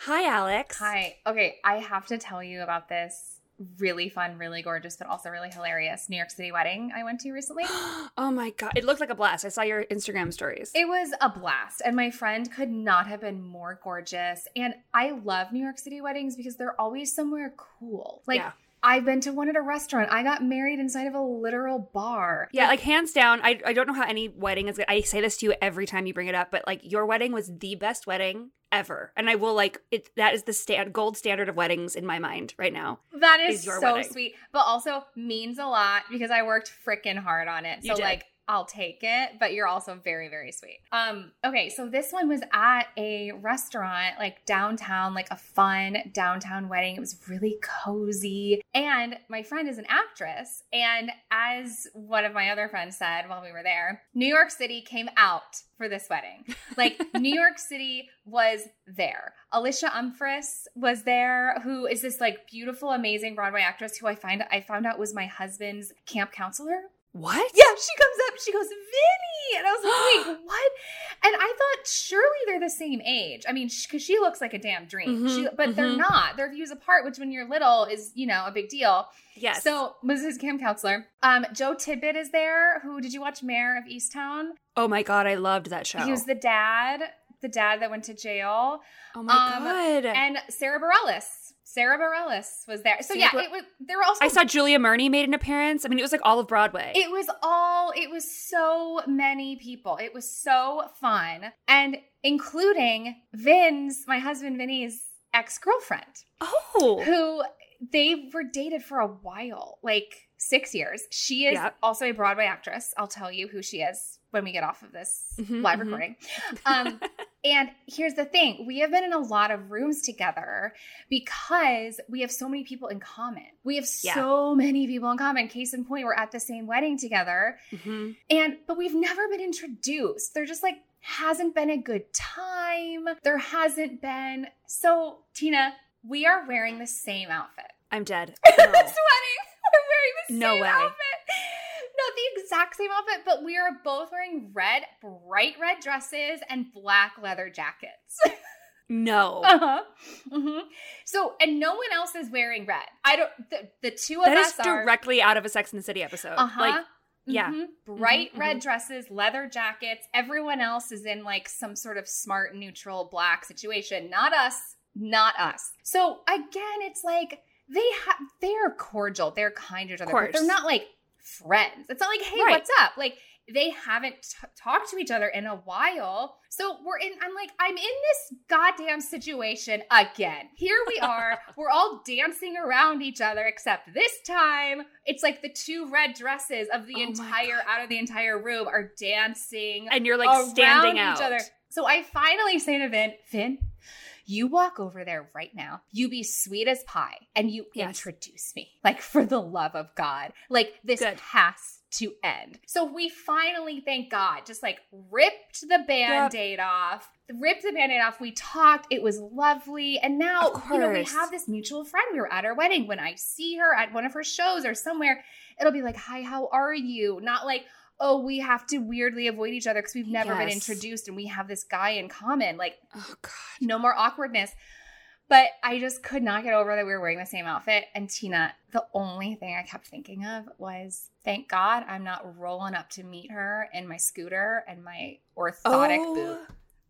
Hi, Alex. Hi. Okay, I have to tell you about this really fun, really gorgeous, but also really hilarious New York City wedding I went to recently. oh my God. It looked like a blast. I saw your Instagram stories. It was a blast. And my friend could not have been more gorgeous. And I love New York City weddings because they're always somewhere cool. Like, Yeah. I've been to one at a restaurant. I got married inside of a literal bar. Yeah, like hands down, I, I don't know how any wedding is. I say this to you every time you bring it up, but like your wedding was the best wedding ever, and I will like it. That is the stand gold standard of weddings in my mind right now. That is, is your so wedding. sweet, but also means a lot because I worked freaking hard on it. You So did. like I'll take it, but you're also very very sweet. Um okay, so this one was at a restaurant like downtown, like a fun downtown wedding. It was really cozy. And my friend is an actress, and as one of my other friends said while we were there, New York City came out for this wedding. Like New York City was there. Alysha Umphress was there, who is this like beautiful, amazing Broadway actress who I find I found out was my husband's camp counselor. What? Yeah, she comes up, she goes, Vinny. And I was like, wait, what? And I thought surely they're the same age. I mean, because she looks like a damn dream. Mhm, she, but they're mhm. not. They're views apart, which when you're little is, you know, a big deal. Yes. So was his camp counselor. Um, Joe Tippett is there, who did you watch Mare of Easttown? oh my god, I loved that show. He was the dad, the dad that went to jail. oh my um, god. And Sara Bareilles. Sara Bareilles was there. So yeah, it was there were also I saw Julia Murney made an appearance. I mean, it was like all of Broadway. it was all it was so many people. It was so fun. And including Vin's, my husband Vinny's ex-girlfriend, oh. who they were dated for a while, like six years. She is Yep. also a Broadway actress. I'll tell you who she is when we get off of this Mhm, live mhm. recording. Um, and here's the thing we have been in a lot of rooms together because we have so many people in common. We have Yeah. so many people in common. Case in point, we're at the same wedding together. Mhm. And, but we've never been introduced. There just like hasn't been a good time. There hasn't been. So, Tina, we are wearing the same outfit. I'm dead. this No. wedding, we're wearing the No same way. outfit. Exact same outfit, but we are both wearing red, bright red dresses and black leather jackets. no. uh-huh. hmm So, and no one else is wearing red. I don't. The, the two of That us is are directly out of a Sex and the City episode. Uh-huh. Like, yeah. Mhm. Bright Mhm, red dresses, leather jackets. Everyone else is in like some sort of smart, neutral, black situation. Not us. Not us. So again, it's like they have they're cordial. They're kind to each other. But course. they're not like friends. It's not like, hey, Right. what's up? Like they haven't t- talked to each other in a while. So we're in, I'm like, I'm in this goddamn situation again. Here we are. we're all dancing around each other, except this time it's like the two red dresses of the Oh entire, out of the entire room are dancing and you're like standing out. each other. So I finally say to Vin, Finn, you walk over there right now. You be sweet as pie and you Yes. introduce me. Like for the love of God. Like this Good. has to end. So we finally, thank God, just like ripped the band-aid off. Ripped the band-aid off. We talked. It was lovely. And now, you know, we have this mutual friend. We were at her wedding. When I see her at one of her shows or somewhere, it'll be like, hi, how are you? Not like, oh, we have to weirdly avoid each other because we've never been introduced and we have this guy in common. Like, Oh god. no more awkwardness. But I just could not get over that we were wearing the same outfit. And Tina, the only thing I kept thinking of was, thank God I'm not rolling up to meet her in my scooter and my orthotic oh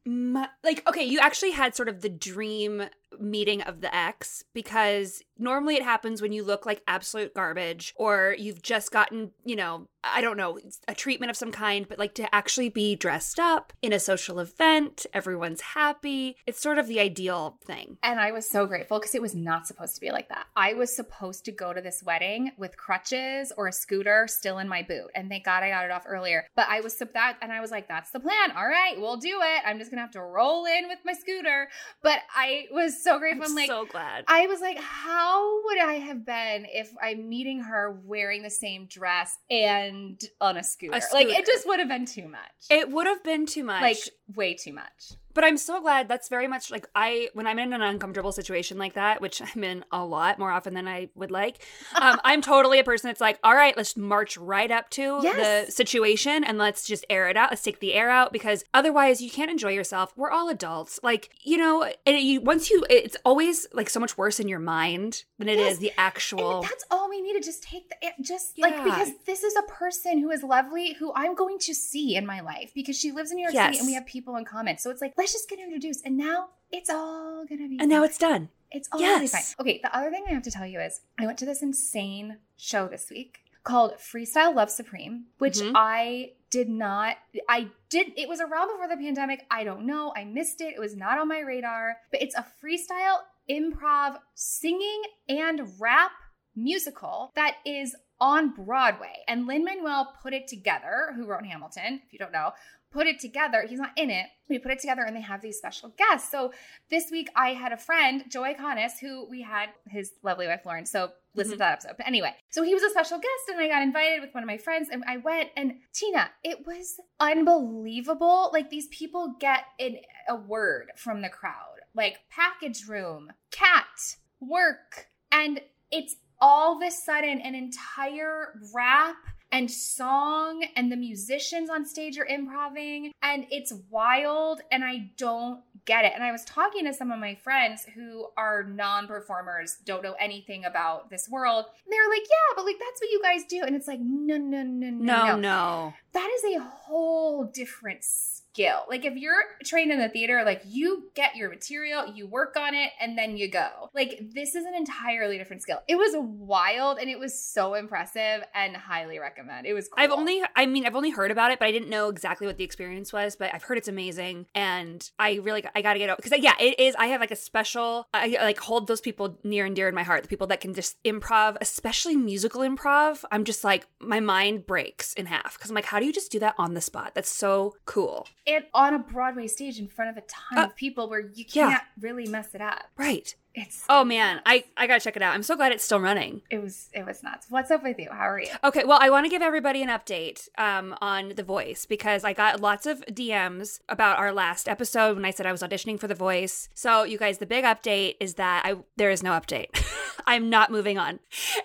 boot. my- like okay, you actually had sort of the dream meeting of the ex because normally it happens when you look like absolute garbage or you've just gotten, you know, I don't know, a treatment of some kind, but like to actually be dressed up in a social event, everyone's happy. It's sort of the ideal thing. And I was so grateful because it was not supposed to be like that. I was supposed to go to this wedding with crutches or a scooter still in my boot. And thank God I got it off earlier. But I was that and I was like, that's the plan. All right, we'll do it. I'm just gonna have to roll in with my scooter. But I was so grateful. I'm, I'm like so glad. I was like, how would I have been if I'm meeting her wearing the same dress and on a scooter? A Like it just would have been too much. it would have been too much. like way too much. But I'm so glad that's very much like I when I'm in an uncomfortable situation like that, which I'm in a lot more often than I would like. Um, I'm totally a person that's like, all right, let's march right up to Yes. the situation and let's just air it out. Let's take the air out because otherwise you can't enjoy yourself. We're all adults, like you know. And you once you, it's always like so much worse in your mind than it is Yes. the actual. And that's all we need to just take the air- just like because this is a person who is lovely who I'm going to see in my life because she lives in New York City and we have people in common. So it's like let's just get introduced and now it's all gonna be and now it's done. It's all gonna be Yes. fine. Okay, the other thing I have to tell you is I went to this insane show this week called Freestyle Love Supreme, which Mhm. I did not I did it was around before the pandemic. I don't know. I missed it. It was not on my radar. But it's a freestyle improv singing and rap musical that is on Broadway. And Lin Manuel put it together, who wrote Hamilton, if you don't know, put it together. He's not in it, We put it together and they have these special guests. So this week I had a friend, Joe Iconis, who we had his lovely wife Lauren. So listen Mhm. to that episode. But anyway, so he was a special guest and I got invited with one of my friends and I went and Tina, it was unbelievable. Like these people get in a word from the crowd, like package room, cat, work, and it's all of a sudden an entire rap and song and the musicians on stage are improving and it's wild and I don't get it. And I was talking to some of my friends who are non-performers, don't know anything about this world. And they're like, "Yeah, but like that's what you guys do." And it's like, "No, no, no, no, No, no. no. That is a whole different skill. Like if you're trained in the theater, like you get your material, you work on it, and then you go. Like this is an entirely different skill. It was wild and it was so impressive and highly recommend. It was cool. I've only, I mean, I've only heard about it, but I didn't know exactly what the experience was. But I've heard it's amazing, and I really, I got to get out because yeah, it is. I have like a special, I like hold those people near and dear in my heart. The people that can just improv, especially musical improv. I'm just like, my mind breaks in half because I'm like, how do you just do that on the spot? That's so cool. And on a Broadway stage in front of a ton Uh, of people where you can't really mess it up. Right. It's Oh man, I I gotta check it out. I'm so glad it's still running. it was it was nuts. What's up with you? How are you? Okay, well, I want to give everybody an update um, on The Voice because I got lots of DMs about our last episode when I said I was auditioning for The Voice. So, you guys, the big update is that I there is no update. I'm not moving on.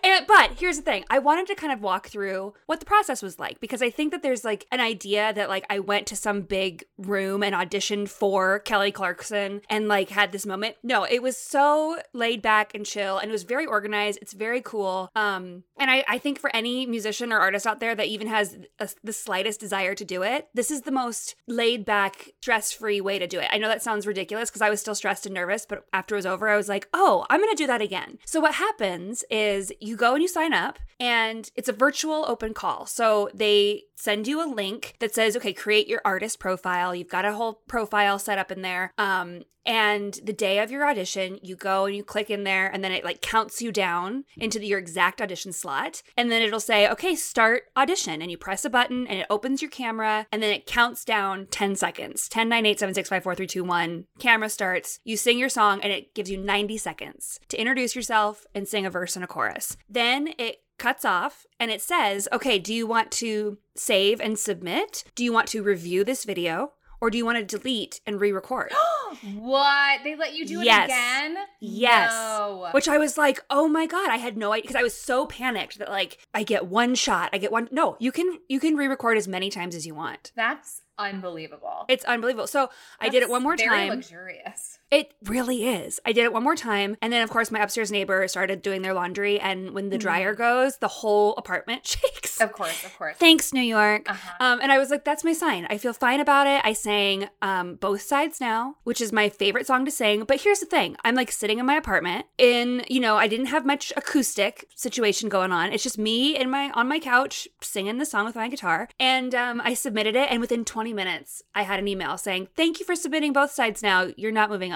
And but here's the thing: I wanted to kind of walk through what the process was like because I think that there's like an idea that like I went to some big room and auditioned for Kelly Clarkson and like had this moment. No, it was so laid back and chill, and it was very organized. It's very cool. Um, and I I think for any musician or artist out there that even has a, the slightest desire to do it, this is the most laid back, stress free way to do it. I know that sounds ridiculous because I was still stressed and nervous, but after it was over, I was like, oh, I'm gonna do that again. So what happens is you go and you sign up, and it's a virtual open call. So they send you a link that says, okay, create your artist profile. You've got a whole profile set up in there. Um, and the day of your audition, you go and you click in there, and then it like counts you down into the, your exact audition slot. And then it'll say, okay, start audition. And you press a button and it opens your camera, and then it counts down 10 seconds 10, 9, 8, 7, 6, 5, 4, 3, 2, 1. Camera starts. You sing your song, and it gives you 90 seconds to introduce yourself and sing a verse and a chorus. Then it cuts off and it says, okay, do you want to save and submit? Do you want to review this video? Or do you want to delete and re record? what? They let you do it Yes. again? Yes. No. Which I was like, oh my god, I had no idea because I was so panicked that like I get one shot, I get one. No, you can you can re-record as many times as you want. That's unbelievable. It's unbelievable. So I did it one more very time. luxurious. It really is. I did it one more time. And then, of course, my upstairs neighbor started doing their laundry. And when the dryer goes, the whole apartment shakes. Of course, of course. Thanks, New York. Uh-huh. Um, and I was like, that's my sign. I feel fine about it. I sang um, Both Sides Now, which is my favorite song to sing. But here's the thing I'm like sitting in my apartment in, you know, I didn't have much acoustic situation going on. It's just me in my on my couch singing the song with my guitar. And um, I submitted it. And within 20 minutes, I had an email saying, thank you for submitting Both Sides Now. You're not moving on.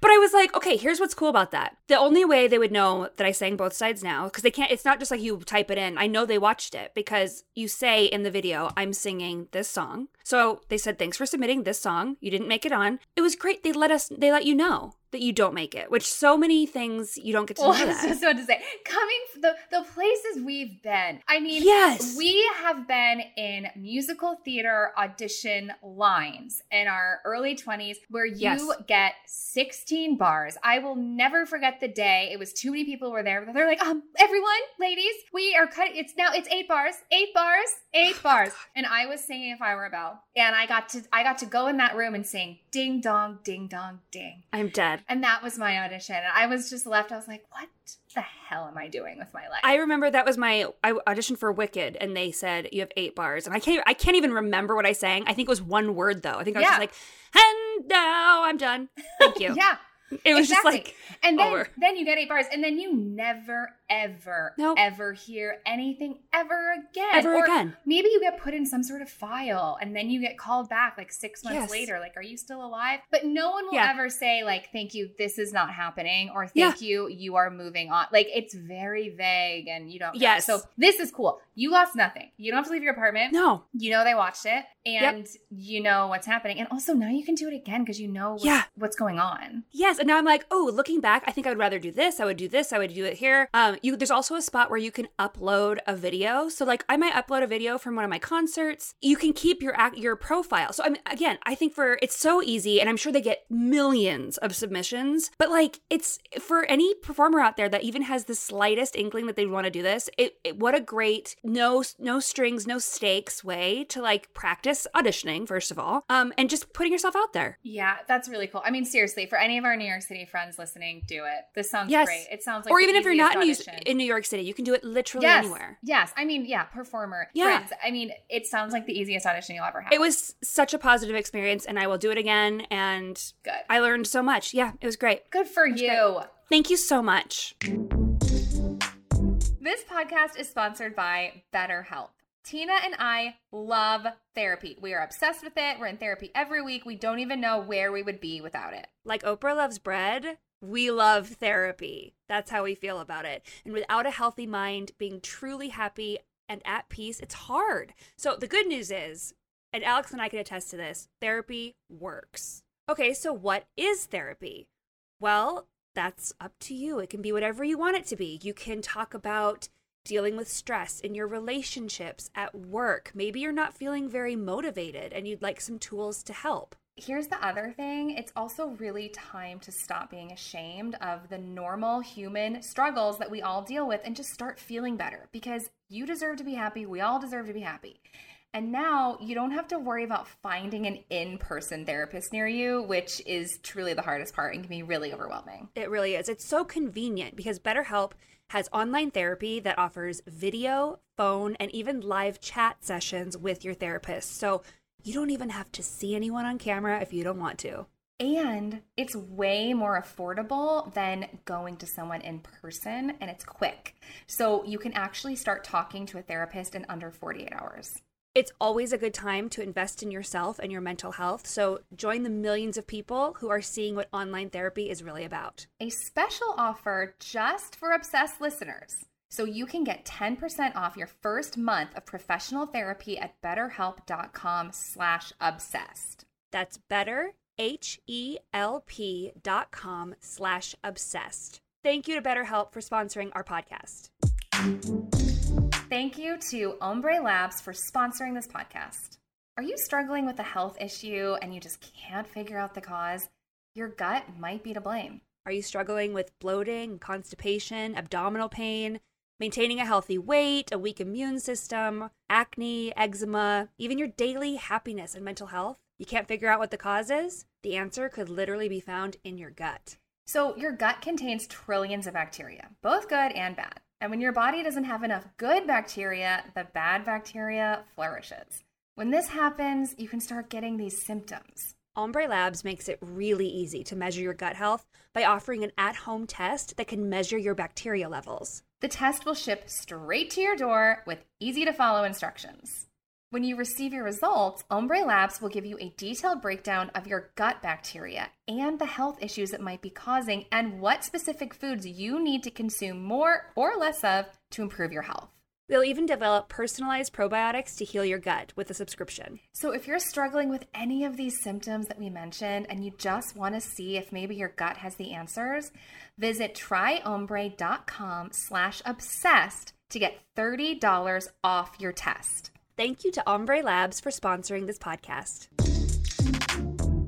But I was like, okay, here's what's cool about that. The only way they would know that I sang both sides now, because they can't, it's not just like you type it in. I know they watched it because you say in the video, I'm singing this song. So they said, thanks for submitting this song. You didn't make it on. It was great. They let us, they let you know that you don't make it, which so many things you don't get to Well, know I was just about to say, coming the the places we've been. I mean, Yes. we have been in musical theater audition lines in our early twenties where you Yes. get sixteen bars. I will never forget the day. It was too many people were there. They're like, um, everyone, ladies, we are cutting. It's now it's eight bars, eight bars, eight bars, and I was singing "If I Were a Bell," and I got to I got to go in that room and sing "Ding Dong, Ding Dong, Ding." I'm dead. And that was my audition. And I was just left. I was like, what the hell am I doing with my life? I remember that was my I auditioned for Wicked, and they said you have eight bars, and I can't I can't even remember what I sang. I think it was one word though. I think I was Yeah. just like, and now I'm done. Thank you. yeah. It was exactly. just like and then over. then you get eight bars, and then you never, ever, Nope. ever hear anything ever again. Ever Or again. Maybe you get put in some sort of file, and then you get called back like six months Yes. later. Like, are you still alive? But no one will Yeah. ever say like, "Thank you, this is not happening," or "Thank you, you are moving on." Like, it's very vague, and you don't. know. Yes. So this is cool. You lost nothing. You don't have to leave your apartment. no. you know they watched it and you know what's happening and also now you can do it again because you know what's, Yeah. what's going on Yes, and now I'm like, oh, looking back, I think I would rather do this. I would do this. I would do it here. Um, you there's also a spot where you can upload a video. So like, I might upload a video from one of my concerts. You can keep your your profile. So I mean, again, I think for it's so easy, and I'm sure they get millions of submissions. But like, it's for any performer out there that even has the slightest inkling that they want to do this. It, it what a great no no strings, no stakes way to like practice auditioning first of all, um, and just putting yourself out there. yeah that's really cool i mean seriously for any of our new york city friends listening do it this sounds Yes. great it sounds like or even if you're not in New, in New York City, you can do it literally yes anywhere. yes i mean yeah performer Yeah. friends i mean it sounds like the easiest audition you'll ever have It was such a positive experience, and I will do it again. And good I learned so much. Yeah, it was great. good for you Thank you so much. This podcast is sponsored by BetterHelp. Tina and I love therapy. We are obsessed with it. We're in therapy every week. We don't even know where we would be without it. Like Oprah loves bread, we love therapy. That's how we feel about it. And without a healthy mind, being truly happy and at peace, it's hard. So the good news is, and Alex and I can attest to this, therapy works. Okay, so what is therapy? Well, that's up to you. It can be whatever you want it to be. You can talk about dealing with stress in your relationships, at work. Maybe you're not feeling very motivated and you'd like some tools to help. Here's the other thing it's also really time to stop being ashamed of the normal human struggles that we all deal with and just start feeling better because you deserve to be happy. We all deserve to be happy. And now you don't have to worry about finding an in person therapist near you, which is truly the hardest part and can be really overwhelming. It really is. It's so convenient because BetterHelp has online therapy that offers video, phone, and even live chat sessions with your therapist. So you don't even have to see anyone on camera if you don't want to. And it's way more affordable than going to someone in person and it's quick. So you can actually start talking to a therapist in under 48 hours. It's always a good time to invest in yourself and your mental health. So join the millions of people who are seeing what online therapy is really about. A special offer just for obsessed listeners. So you can get 10% off your first month of professional therapy at betterhelp.com slash obsessed. That's better, H-E-L-P dot com slash obsessed. Thank you to BetterHelp for sponsoring our podcast. Thank you to Ombre Labs for sponsoring this podcast. Are you struggling with a health issue and you just can't figure out the cause? Your gut might be to blame. Are you struggling with bloating, constipation, abdominal pain, maintaining a healthy weight, a weak immune system, acne, eczema, even your daily happiness and mental health? You can't figure out what the cause is? The answer could literally be found in your gut. So, your gut contains trillions of bacteria, both good and bad. And when your body doesn't have enough good bacteria, the bad bacteria flourishes. When this happens, you can start getting these symptoms. Ombre Labs makes it really easy to measure your gut health by offering an at home test that can measure your bacteria levels. The test will ship straight to your door with easy to follow instructions. When you receive your results, Ombre Labs will give you a detailed breakdown of your gut bacteria and the health issues it might be causing, and what specific foods you need to consume more or less of to improve your health. They'll even develop personalized probiotics to heal your gut with a subscription. So, if you're struggling with any of these symptoms that we mentioned and you just want to see if maybe your gut has the answers, visit tryombre.com slash obsessed to get $30 off your test. Thank you to Ombre Labs for sponsoring this podcast.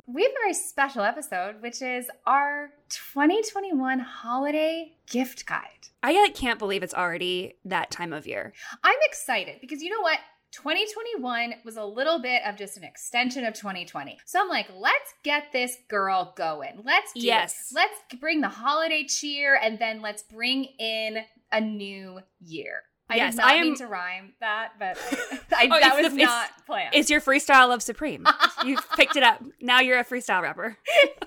We have a very special episode, which is our 2021 holiday gift guide. I like, can't believe it's already that time of year. I'm excited because you know what? 2021 was a little bit of just an extension of 2020. So I'm like, let's get this girl going. Let's do Yes. it. Let's bring the holiday cheer and then let's bring in a new year. I Yes, I am- mean to rhyme that, but I, I, Oh, that was the- it's- not planned. It's your freestyle of Supreme. you picked it up. Now you're a freestyle rapper.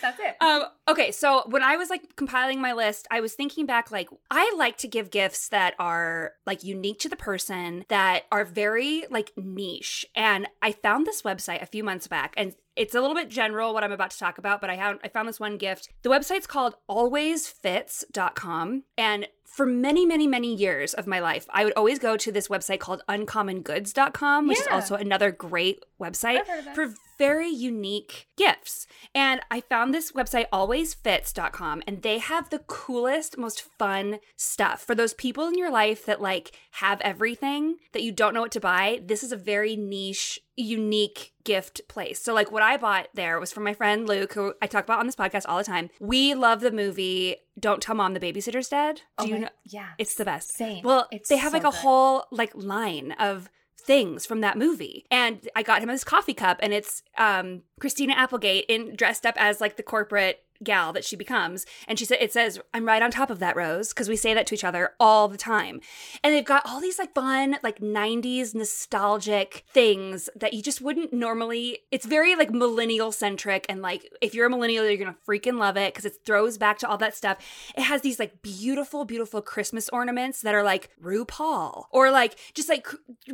That's it. Um, okay, so when I was like compiling my list, I was thinking back like I like to give gifts that are like unique to the person, that are very like niche. And I found this website a few months back and it's a little bit general what I'm about to talk about, but I have I found this one gift. The website's called alwaysfits.com and for many, many, many years of my life, I would always go to this website called uncommongoods.com, which is also another great website I've heard of it. for very unique gifts. And I found this website, alwaysfits.com, and they have the coolest, most fun stuff. For those people in your life that like have everything that you don't know what to buy, this is a very niche, unique gift place. So, like, what I bought there was from my friend Luke, who I talk about on this podcast all the time. We love the movie Don't Tell Mom the Babysitter's Dead. Do Oh you my- know? Yeah. It's the best. Same. Well, It's they have like a good. whole like line of things from that movie. And I got him this coffee cup and it's um Christina Applegate in dressed up as like the corporate gal that she becomes. And she said it says, I'm right on top of that rose, because we say that to each other all the time. And they've got all these like fun, like 90s nostalgic things that you just wouldn't normally it's very like millennial centric and like if you're a millennial, you're gonna freaking love it because it throws back to all that stuff. It has these like beautiful, beautiful Christmas ornaments that are like RuPaul or like just like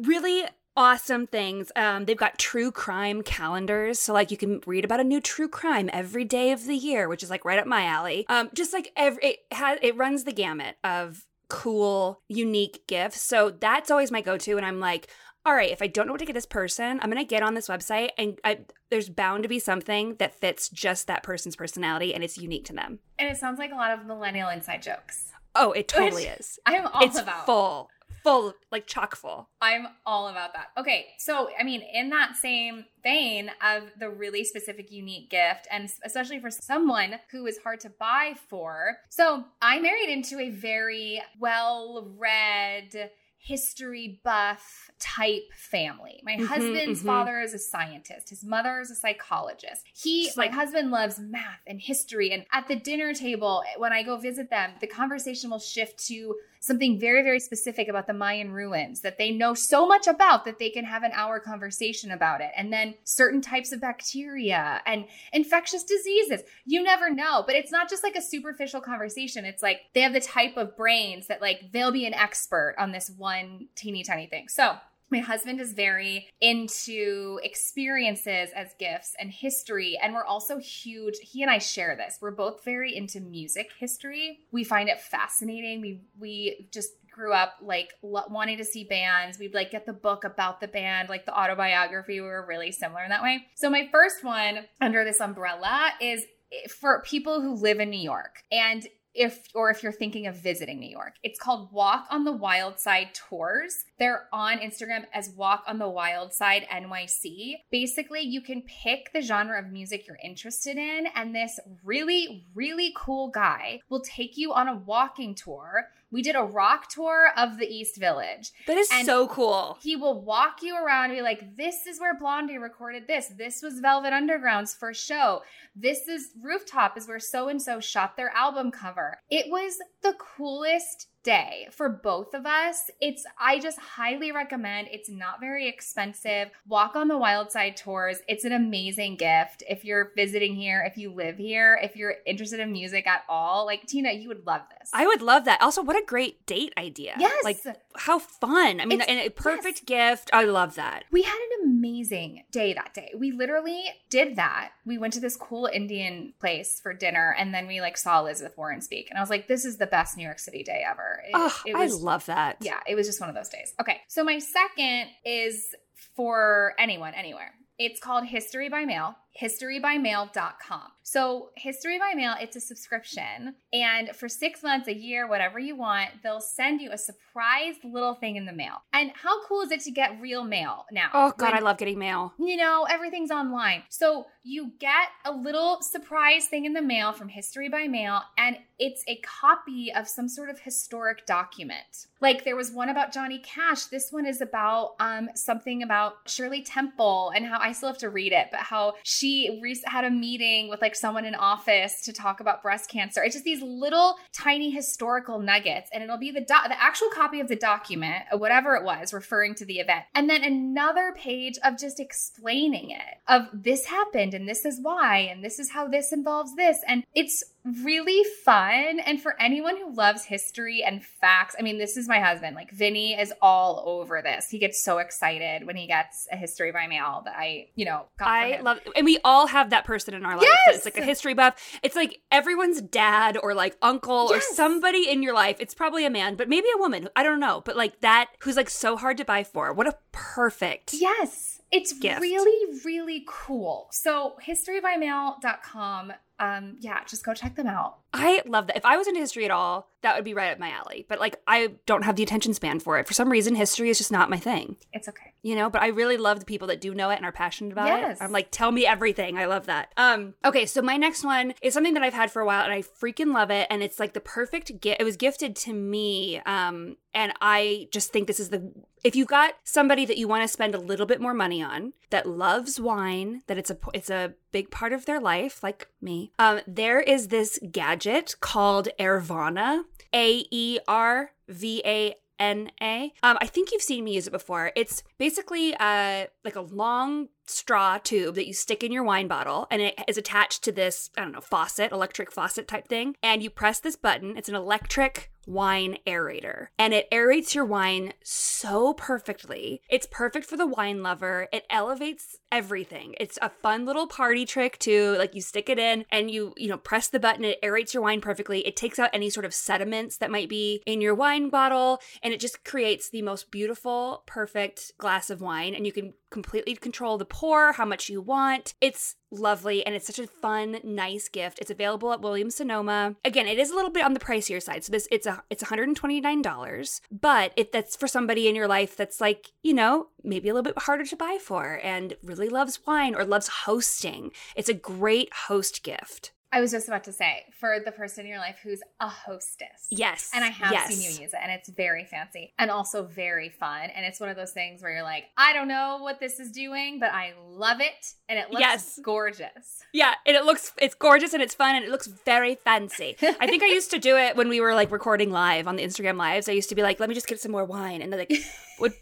really awesome things. Um, they've got true crime calendars, so like you can read about a new true crime every day of the year, which is like right up my alley. Um, just like every it has it runs the gamut of cool, unique gifts. So that's always my go-to, and I'm like. All right, if I don't know what to get this person, I'm gonna get on this website, and I, there's bound to be something that fits just that person's personality, and it's unique to them. And it sounds like a lot of millennial inside jokes. Oh, it totally Which is. I'm all It's about. full, full, like chock full. I'm all about that. Okay, so I mean, in that same vein of the really specific, unique gift, and especially for someone who is hard to buy for. So I married into a very well read, history buff type family. My Mhm, husband's mhm. father is a scientist, his mother is a psychologist. He, Just my like- husband loves math and history. And at the dinner table, when I go visit them, the conversation will shift to something very, very specific about the Mayan ruins that they know so much about that they can have an hour conversation about it. And then certain types of bacteria and infectious diseases. You never know. But it's not just like a superficial conversation. It's like they have the type of brains that like they'll be an expert on this one teeny tiny thing. So my husband is very into experiences as gifts and history. And we're also huge. He and I share this. We're both very into music history. We find it fascinating. We, we just grew up like lo- wanting to see bands. We'd like get the book about the band, like the autobiography. We were really similar in that way. So my first one under this umbrella is eh, for people who live in New York. And if or if you're thinking of visiting New York. It's called Walk on the Wild Side Tours. They're on Instagram as Walk on the Wild Side NYC. Basically, you can pick the genre of music you're interested in and this really really cool guy will take you on a walking tour We did a rock tour of the East Village. That is And- so cool. He will walk you around and be like, this is where Blondie recorded this. This was Velvet Underground's first show. This is Rooftop, is where so and so shot their album cover. It was the coolest day for both of us. It's, I just highly recommend. It's not very expensive. Walk on the Wild Side tours. It's an amazing gift. If you're visiting here, if you live here, if you're interested in music at all, like Tina, you would love this. I would love that. Also, what a great date idea. Yes. Like, how fun. I mean, It's- and a perfect gift. I love that. We had an amazing day that day. We literally did that. We went to this cool Indian place for dinner and then we like saw Elizabeth Warren speak. And I was like, this is the best New York City day ever. It, Oh, it I love that. yeah, it was just one of those days. Okay. So my second is for anyone, anywhere. It's called History by Mail, historybymail.com. So, History by Mail, it's a subscription. And for six months, a year, whatever you want, they'll send you a surprise little thing in the mail. And how cool is it to get real mail now? Oh, God, When- I love getting mail. you know, everything's online. So you get a little surprise thing in the mail from History by Mail, and it's a copy of some sort of historic document. Like there was one about Johnny Cash. This one is about um, something about Shirley Temple and how I still have to read it, but how she re- had a meeting with like someone in office to talk about breast cancer. It's just these little tiny historical nuggets, and it'll be the do- the actual copy of the document, whatever it was, referring to the event, and then another page of just explaining it of this happened and this is why and this is how this involves this, and it's really fun. And for anyone who loves history and facts, I mean, this is my husband. Like Vinny is all over this. He gets so excited when he gets a history by mail that I, you know, got I love, and we all have that person in our life. Yes! It's like a history buff. It's like everyone's dad or like uncle or somebody in your life. It's probably a man, but maybe a woman. I don't know. But like that, who's like so hard to buy for. What a perfect. Yes, it's gift. really, really cool. So historybymail.com. Um, yeah, just go check them out. I love that. If I was into history at all, that would be right up my alley. But like, I don't have the attention span for it. For some reason, history is just not my thing. It's okay. you know but i really love the people that do know it and are passionate about Yes. it i'm like tell me everything i love that um okay so my next one is something that i've had for a while and i freaking love it and it's like the perfect gift it was gifted to me um and i just think this is the if you've got somebody that you want to spend a little bit more money on that loves wine that it's a it's a big part of their life like me um there is this gadget called Aervana a e r v a N A. Um, I think you've seen me use it before. It's basically uh like a long straw tube that you stick in your wine bottle and it is attached to this, I don't know, faucet, electric faucet type thing. And you press this button. It's an electric wine aerator and it aerates your wine so perfectly. It's perfect for the wine lover. It elevates everything. It's a fun little party trick too. Like you stick it in and you, you know, press the button, it aerates your wine perfectly. It takes out any sort of sediments that might be in your wine bottle and it just creates the most beautiful, perfect glass of wine and you can completely control the pour, how much you want. It's lovely and it's such a fun, nice gift. It's available at Williams Sonoma. Again, it is a little bit on the pricier side. So this it's a it's $129, but if that's for somebody in your life that's like, you know, maybe a little bit harder to buy for and really loves wine or loves hosting, it's a great host gift. I was just about to say for the person in your life who's a hostess. Yes. And I have yes. seen you use it, and it's very fancy and also very fun. And it's one of those things where you're like, I don't know what this is doing, but I love it, and it looks Yes. gorgeous. Yeah, and it looks it's gorgeous and it's fun and it looks very fancy. I think I used to do it when we were like recording live on the Instagram lives. I used to be like, let me just get some more wine and then like would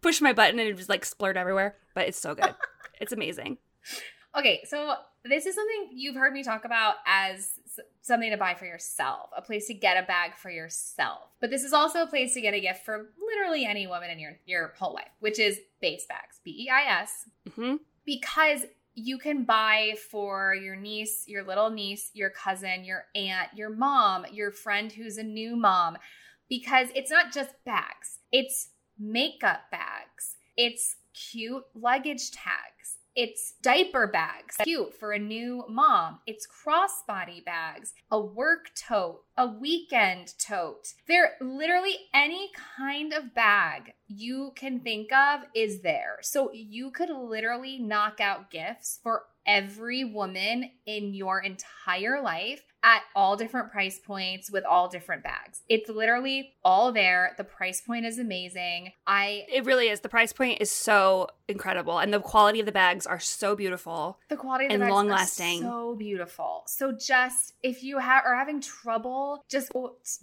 push my button and it just like splurt everywhere. But it's so good. It's amazing. Okay, so this is something you've heard me talk about as something to buy for yourself, a place to get a bag for yourself. But this is also a place to get a gift for literally any woman in your your whole life, which is Béis bags, B E I S, hmm because you can buy for your niece, your little niece, your cousin, your aunt, your mom, your friend who's a new mom, because it's not just bags, it's makeup bags, it's cute luggage tags. It's diaper bags, cute for a new mom. It's crossbody bags, a work tote, a weekend tote. They're literally any kind of bag you can think of is there. So you could literally knock out gifts for every woman in your entire life at all different price points with all different bags. It's literally all there. The price point is amazing. I It really is. The price point is so incredible, and the quality of the bags are so beautiful. the quality of the And bags long-lasting. so beautiful. So just if you ha- are having trouble, just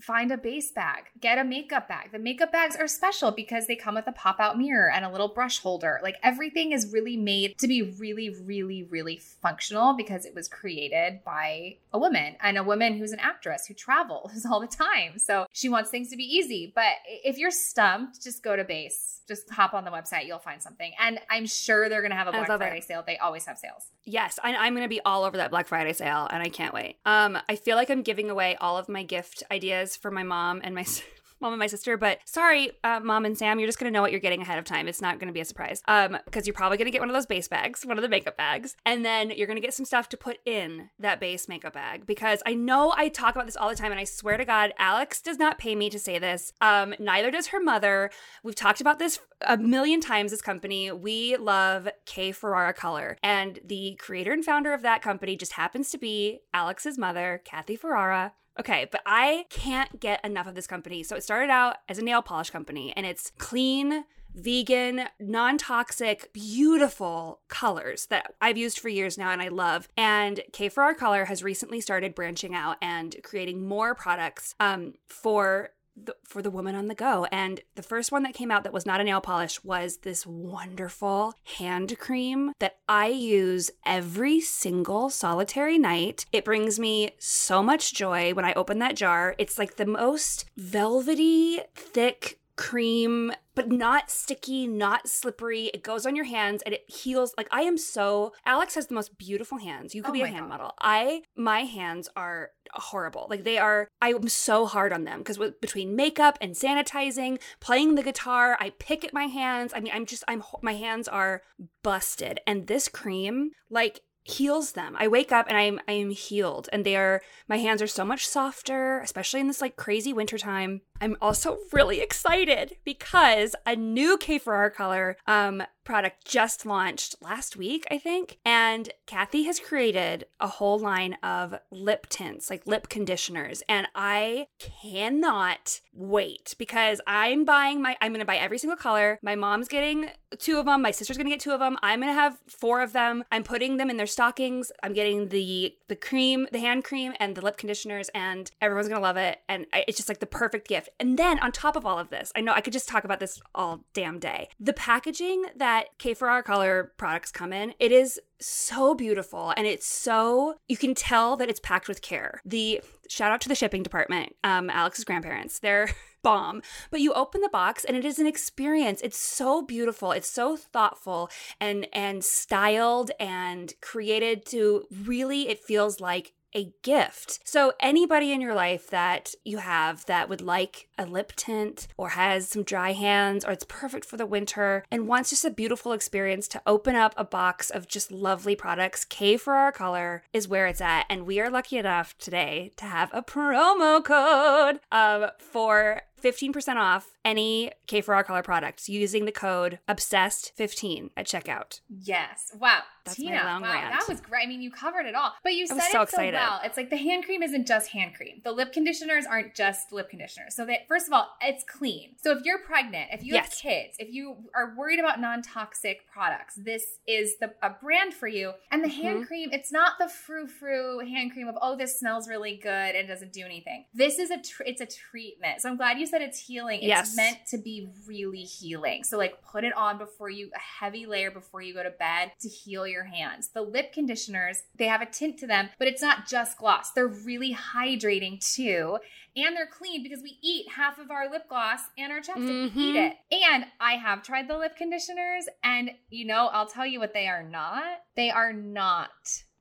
find a Béis bag. Get a makeup bag. The makeup bags are special because they come with a pop-out mirror and a little brush holder. Like everything is really made to be really, really, really functional because it was created by a woman and a woman who's an actress who travels all the time. So she wants things to be easy. But if you're stumped, just go to Béis. Just hop on the website. You'll find something. And I'm sure they're going to have a Black love it. Friday sale. They always have sales. Yes, I, I'm going to be all over that Black Friday sale, and I can't wait. Um, I feel like I'm giving away all of my gift ideas for my mom and my mom and my sister, but sorry, uh, mom and Sam, you're just going to know what you're getting ahead of time. It's not going to be a surprise. Um, because you're probably going to get one of those Béis bags, one of the makeup bags, and then you're going to get some stuff to put in that Béis makeup bag. Because I know I talk about this all the time, and I swear to God, Alex does not pay me to say this. Um, neither does her mother. We've talked about this a million times. This company, we love K Ferrara Color, and the creator and founder of that company just happens to be Alex's mother, Kathy Ferrara. Okay, but I can't get enough of this company. So it started out as a nail polish company, and it's clean. Vegan, non toxic, beautiful colors that I've used for years now and I love. And K Ferrara Color has recently started branching out and creating more products um, for the, for the woman on the go. And the first one that came out that was not a nail polish was this wonderful hand cream that I use every single solitary night. It brings me so much joy when I open that jar. It's like the most velvety, thick cream but not sticky, not slippery. It goes on your hands and it heals. Like I am so Alex has the most beautiful hands. You could Oh be a hand God. model. I my hands are horrible. Like they are I'm so hard on them because between makeup and sanitizing, playing the guitar, I pick at my hands. I mean, I'm just I'm my hands are busted. And this cream like heals them. I wake up and I'm I am healed and they are my hands are so much softer, especially in this like crazy wintertime. I'm also really excited because a new K Ferrara Color um product just launched last week, I think. And Kathy has created a whole line of lip tints, like lip conditioners. And I cannot wait because I'm buying my, I'm going to buy every single color. My mom's getting two of them. My sister's going to get two of them. I'm going to have four of them. I'm putting them in their stockings. I'm getting the, the cream, the hand cream and the lip conditioners and everyone's going to love it. And it's just like the perfect gift. And then on top of all of this, I know I could just talk about this all damn day. The packaging that K Ferrara Color products come in, it is so beautiful and it's so you can tell that it's packed with care. The shout out to the shipping department, um, Alex's grandparents. They're bomb. But you open the box and it is an experience. It's so beautiful. It's so thoughtful and and styled and created to really it feels like a gift. So, anybody in your life that you have that would like a lip tint or has some dry hands or it's perfect for the winter and wants just a beautiful experience to open up a box of just lovely products, K Ferrara Color is where it's at. And we are lucky enough today to have a promo code um, for 15% off any K Ferrara Color products using the code OBSESSED15 at checkout. Yes. Wow. That's my Tina, long wow, rant. that was great. I mean, you covered it all. But you I said was it so so well. It's like the hand cream isn't just hand cream. The lip conditioners aren't just lip conditioners. So that first of all, it's clean. So if you're pregnant, if you have kids, if you are worried about non-toxic products, this is the a brand for you. And the hand Mhm. cream, it's not the frou-frou hand cream of oh, this smells really good and doesn't do anything. This is a tr- it's a treatment. So I'm glad you said it's healing. It's Yes. meant to be really healing. So like put it on before you a heavy layer before you go to bed to heal your hands. The lip conditioners, they have a tint to them, but it's not just gloss. They're really hydrating too. And they're clean because we eat half of our lip gloss and our chapstick. We eat mm-hmm. it. And I have tried the lip conditioners, and you know, I'll tell you what they are not. They are not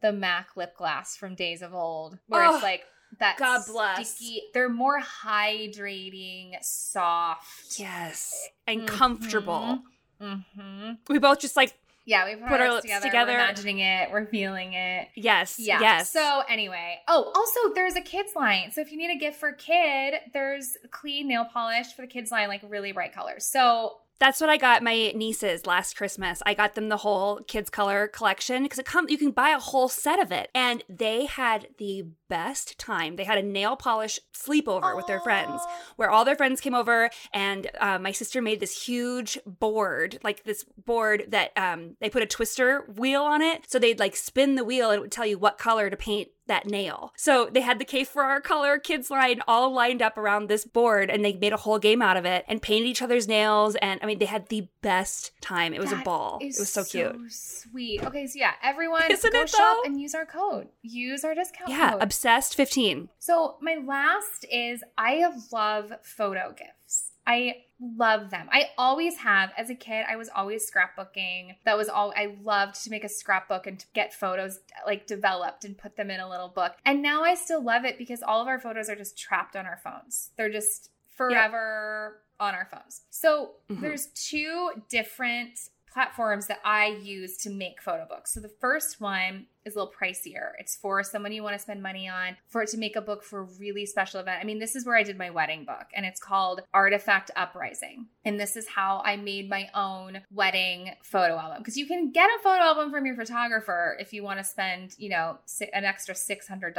the MAC lip gloss from days of old, where Oh, it's like that God bless. sticky. They're more hydrating, soft, Yes. And Mhm. comfortable. Mm-hmm. We both just like, Yeah, we put, Put our our lips together, together. We're imagining it. We're feeling it. yes, Yeah. yes. So anyway, oh, also there's a kids line. So if you need a gift for a kid, there's clean nail polish for the kids line, like really bright colors. So That's what I got my nieces last Christmas. I got them the whole kids color collection because it comes you can buy a whole set of it, and they had the best time. They had a nail polish sleepover with their friends, where all their friends came over, and uh, my sister made this huge board, like this board that um, they put a twister wheel on it, so they'd like spin the wheel and it would tell you what color to paint that nail. So they had the K Ferrara Color kids line all lined up around this board and they made a whole game out of it and painted each other's nails and I mean they had the best time. It was That a ball. It was so, cute. So sweet. Okay, so yeah, everyone Isn't go shop though? and use our code. Use our discount Yeah, code. obsessed 15. So my last is I love photo gifts. I love them. I always have. As a kid, I was always scrapbooking. That was all I loved to make a scrapbook and to get photos like developed and put them in a little book. And now I still love it because all of our photos are just trapped on our phones. They're just forever on our phones. So Mhm. there's two different platforms that I use to make photo books. So the first one is a little pricier. It's for someone you want to spend money on for it to make a book for a really special event. I mean, this is where I did my wedding book and it's called Artifact Uprising. And this is how I made my own wedding photo album because you can get a photo album from your photographer if you want to spend, you know, an extra $600.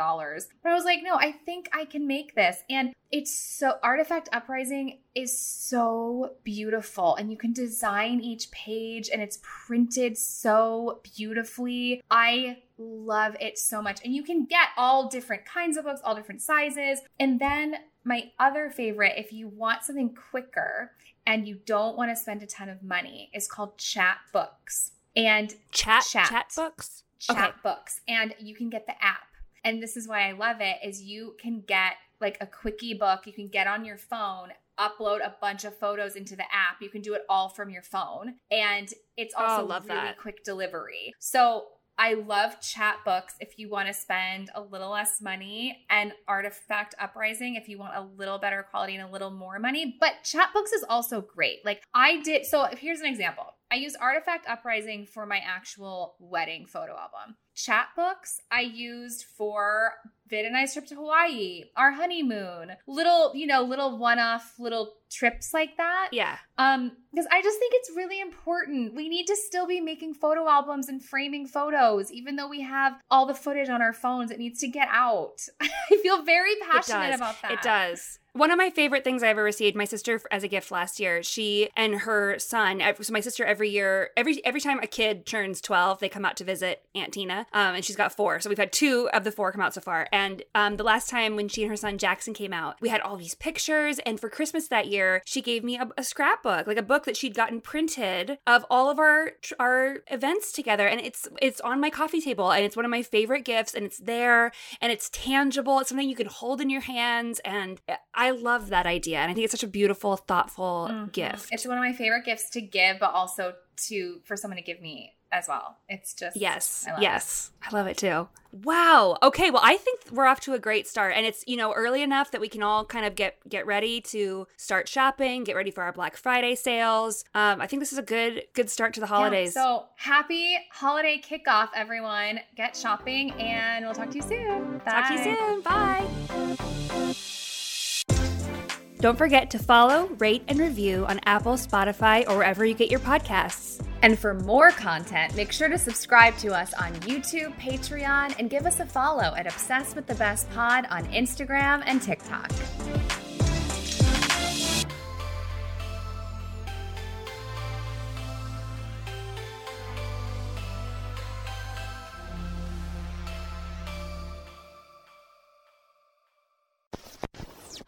But I was like, no, I think I can make this. And it's so Artifact Uprising is so beautiful and you can design each page and it's printed so beautifully. I love it so much. And you can get all different kinds of books, all different sizes. And then my other favorite, if you want something quicker and you don't want to spend a ton of money, is called Chat Books. And Chat Chat. chat, books. chat Okay. books and you can get the app and this is why i love it is you can get like a quickie book you can get on your phone upload a bunch of photos into the app you can do it all from your phone and it's Oh, also love really that. quick delivery so I love chat books if you want to spend a little less money and Artifact Uprising if you want a little better quality and a little more money. But chat books is also great. Like I did, so here's an example. I use Artifact Uprising for my actual wedding photo album. Chat books I used for Vid and I's trip to Hawaii, our honeymoon, little, you know, little one off little trips like that. Yeah. Um, because I just think it's really important. We need to still be making photo albums and framing photos, even though we have all the footage on our phones. It needs to get out. I feel very passionate about that. It does. One of my favorite things I ever received, my sister as a gift last year, she and her son. So my sister every year, every every time a kid turns twelve, they come out to visit Aunt Tina, um, and she's got four. So we've had two of the four come out so far. And um, the last time when she and her son Jackson came out, we had all these pictures. And for Christmas that year, she gave me a, a scrapbook, like a book that she'd gotten printed of all of our our events together, and it's it's on my coffee table, and it's one of my favorite gifts, and it's there, and it's tangible. It's something you can hold in your hands, and I love that idea. And I think it's such a beautiful, thoughtful Mhm. gift. It's one of my favorite gifts to give, but also to for someone to give me as well. It's just Yes, I love yes. I love it too. Wow. Okay, well, I think we're off to a great start and it's, you know, early enough that we can all kind of get get ready to start shopping, get ready for our Black Friday sales. Um, I think this is a good good start to the Yeah, holidays. so happy holiday kickoff, everyone. Get shopping and we'll talk to you soon. Talk to you Bye. soon. Bye. Don't forget to follow, rate, and review on Apple, Spotify, or wherever you get your podcasts. And for more content, make sure to subscribe to us on YouTube, Patreon, and give us a follow at Obsessed with the Best Pod on Instagram and TikTok.